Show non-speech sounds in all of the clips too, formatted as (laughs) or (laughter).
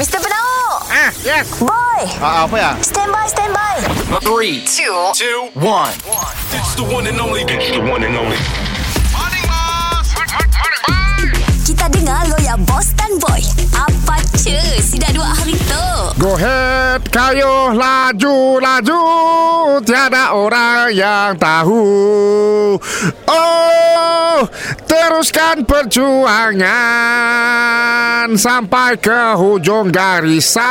Mr. Penau Ah, yes. Boy Ah, apa ya? Stand by, stand by Three, two, two, one. It's the one and only. It's the one and only. Kita dengar lo ya Boss dan Boy Apa cu Si dah dua hari tu Go ahead, kayo laju, laju Tiada orang yang tahu Oh, teruskan perjuangan Sampai ke hujung garisan.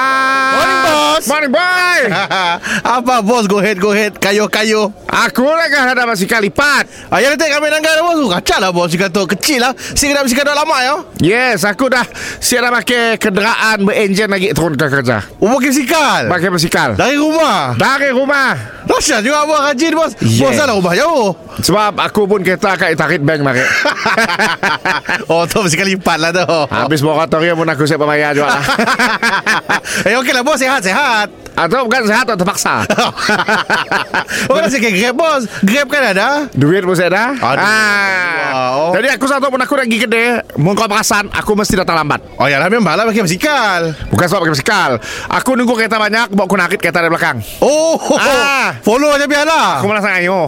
Morning, boss. Morning, boy. (laughs) Apa bos Go ahead go ahead. Kayu-kayu Aku lagi ada basikal lipat Ayah nanti kami nanggar bos Kacau lah bos Jika tu kecil lah. Si kena basikal dah lama ya? Yes, aku dah siap dah pakai kenderaan berenjin lagi turun ke kerja. Oh pakai basikal Pakai basikal Dari rumah? Dari rumah. Dahsyat juga bos rajin bos Yeah. Bos lah rumah jauh. Sebab aku pun kereta kat tarik bank mari (laughs) Oh tu basikal lipat lah tu. Habis moratorium pun aku siap bayar juga lah. (laughs) Eh okey lah bos Sehat-sehat Atau bukan sehat atau terpaksa. (laughs) Oh nak sikit grab bos. Grab kan ada? Duit pun saya dah Aduh. Wow. Jadi aku satu pun aku nak pergi kedai Mau kau perasan Aku mesti datang lambat. Oh ya lah memang lah pakai basikal. Bukan sebab pakai basikal. Aku nunggu kereta banyak Bawa aku nakit kereta dari belakang. Oh Ah. Follow macam biar lah. Aku malah sangat ayo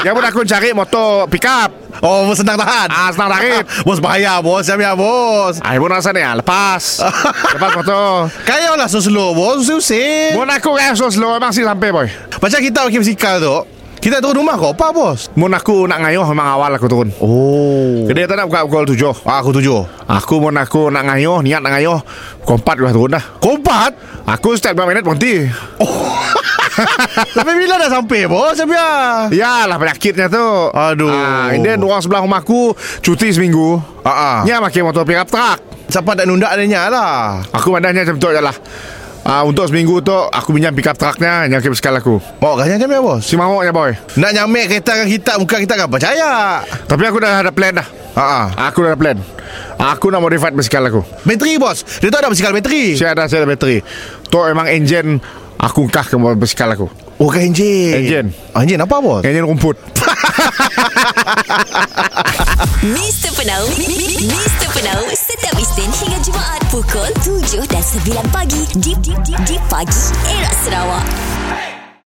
Yang pun aku cari motor pick up Oh bos senang tahan? Ah, senang tahan. (laughs) Bos bahaya bos. Macam biar bos. Ah, pun rasa ni ah, Lepas. (laughs) Lepas motor. Kaya lah so slow bos. Usir-usir Mun aku kaya so slow Memang sih sampai boy. Macam kita pakai basikal tu Kita turun rumah kau Apa bos? Mun aku nak ngayuh Memang awal aku turun. Oh. Kedai tu nak buka pukul tujuh. Ah, aku tujuh? Aku mun aku nak ngayuh Niat nak ngayuh. Pukul empat dah turun dah. Kompat? Aku setiap 2 minit berhenti (laughs) (laughs) Sampai bila dah sampai bos? Biar Ya lah penyakitnya tu. Aduh. ah, And then orang sebelah rumahku Cuti seminggu. Ah, ah. Nya pakai motor pick up truck. Siapa tak nunda adanya lah. Aku mandangnya macam tu je lah. Ah, untuk seminggu tu Aku pinjam pick up trucknya Yang kira sekali aku. Mau kaya macam biar bos? Si mawaknya boy. Nak nyamek kereta kan kita Muka kita kan percaya? Tapi aku dah ada plan dah. Ah, ah. Aku dah ada plan. Aku nak modify basikal aku. Bateri bos. Dia tu ada basikal bateri? Saya ada saya ada bateri. Tu memang enjin Aku kah ke basikal aku Oh kan enjin Enjin. Ah, Enjin apa bos Enjin rumput (laughs) Mr. Penau Mr. Penau Setiap Isnin hingga Jumaat Pukul 7 dan 9 pagi Di, di, di, di pagi Era Sarawak